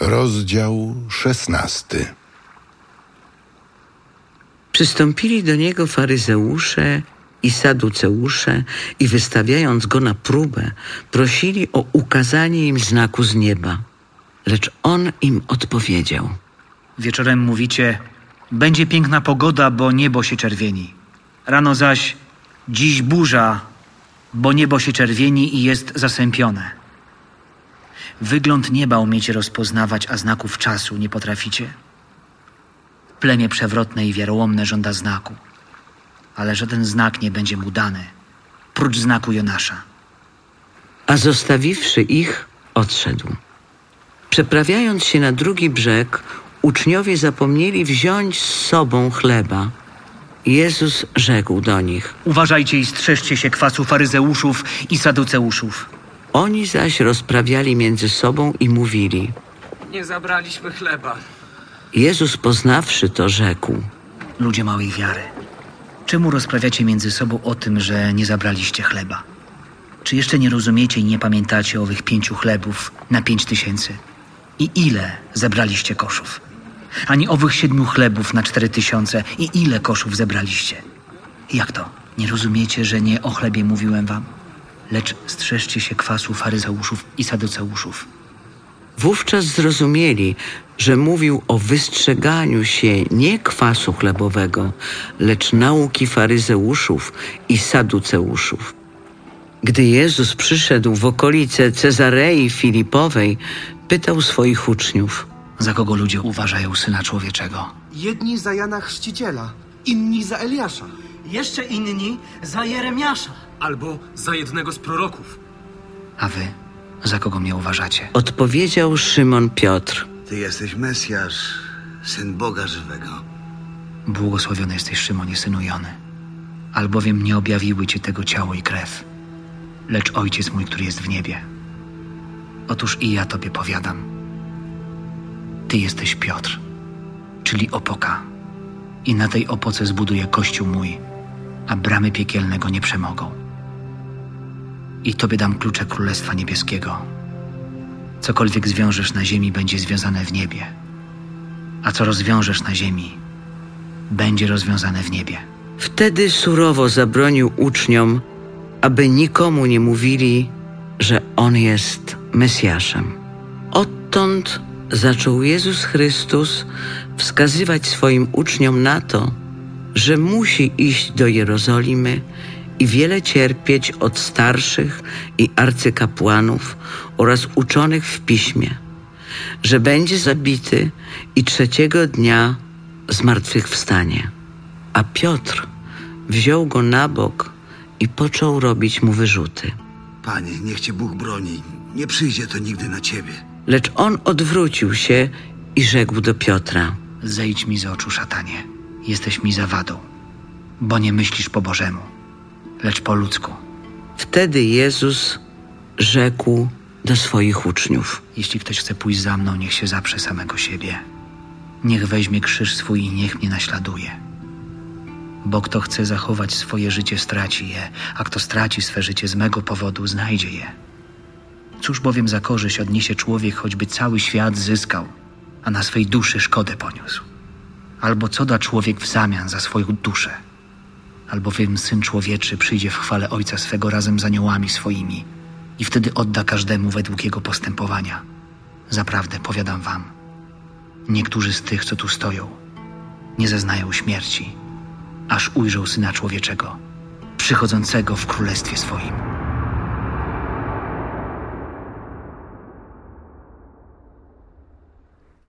Rozdział szesnasty. Przystąpili do niego faryzeusze i saduceusze i wystawiając go na próbę, prosili o ukazanie im znaku z nieba. Lecz on im odpowiedział. Wieczorem mówicie, będzie piękna pogoda, bo niebo się czerwieni. Rano zaś, dziś burza, bo niebo się czerwieni i jest zasępione. Wygląd nieba umiecie rozpoznawać, a znaków czasu nie potraficie. Plemię przewrotne i wiarołomne żąda znaku, ale żaden znak nie będzie mu dany, prócz znaku Jonasza. A zostawiwszy ich, odszedł. Przeprawiając się na drugi brzeg, uczniowie zapomnieli wziąć z sobą chleba. Jezus rzekł do nich. Uważajcie i strzeżcie się kwasu faryzeuszów i saduceuszów. Oni zaś rozprawiali między sobą i mówili. Nie zabraliśmy chleba. Jezus poznawszy to, rzekł. Ludzie małej wiary, czemu rozprawiacie między sobą o tym, że nie zabraliście chleba? Czy jeszcze nie rozumiecie i nie pamiętacie owych pięciu chlebów na pięć tysięcy? I ile zebraliście koszów? Ani owych siedmiu chlebów na cztery tysiące i ile koszów zebraliście? Jak to? Nie rozumiecie, że nie o chlebie mówiłem wam? Lecz strzeżcie się kwasu faryzeuszów i saduceuszów. Wówczas zrozumieli, że mówił o wystrzeganiu się nie kwasu chlebowego, lecz nauki faryzeuszów i saduceuszów. Gdy Jezus przyszedł w okolice Cezarei Filipowej, pytał swoich uczniów. Za kogo ludzie uważają Syna Człowieczego? Jedni za Jana Chrzciciela, inni za Eliasza. Jeszcze inni za Jeremiasza. Albo za jednego z proroków. A wy za kogo mnie uważacie? Odpowiedział Szymon Piotr. Ty jesteś Mesjasz, syn Boga żywego. Błogosławiony jesteś, Szymonie, synu Jony. Albowiem nie objawiły ci tego ciało i krew, lecz Ojciec mój, który jest w niebie. Otóż i ja tobie powiadam. Ty jesteś Piotr, czyli opoka. I na tej opoce zbuduję kościół mój, a bramy piekielnego nie przemogą. I tobie dam klucze Królestwa Niebieskiego. Cokolwiek zwiążesz na ziemi, będzie związane w niebie, a co rozwiążesz na ziemi, będzie rozwiązane w niebie. Wtedy surowo zabronił uczniom, aby nikomu nie mówili, że On jest Mesjaszem. Odtąd zaczął Jezus Chrystus wskazywać swoim uczniom na to, że musi iść do Jerozolimy i wiele cierpieć od starszych i arcykapłanów oraz uczonych w piśmie, że będzie zabity i trzeciego dnia zmartwychwstanie. A Piotr wziął go na bok i począł robić mu wyrzuty. Panie, niech cię Bóg broni. Nie przyjdzie to nigdy na ciebie. Lecz on odwrócił się i rzekł do Piotra: Zejdź mi z oczu, szatanie. Jesteś mi zawadą, bo nie myślisz po Bożemu, lecz po ludzku. Wtedy Jezus rzekł do swoich uczniów: Jeśli ktoś chce pójść za mną, niech się zaprze samego siebie. Niech weźmie krzyż swój i niech mnie naśladuje. Bo kto chce zachować swoje życie, straci je, a kto straci swe życie z mego powodu, znajdzie je. Cóż bowiem za korzyść odniesie człowiek, choćby cały świat zyskał, a na swej duszy szkodę poniósł? Albo co da człowiek w zamian za swoją duszę? Albowiem Syn Człowieczy przyjdzie w chwale Ojca swego razem z aniołami swoimi i wtedy odda każdemu według jego postępowania. Zaprawdę powiadam wam, niektórzy z tych, co tu stoją, nie zeznają śmierci, aż ujrzą Syna Człowieczego, przychodzącego w Królestwie swoim.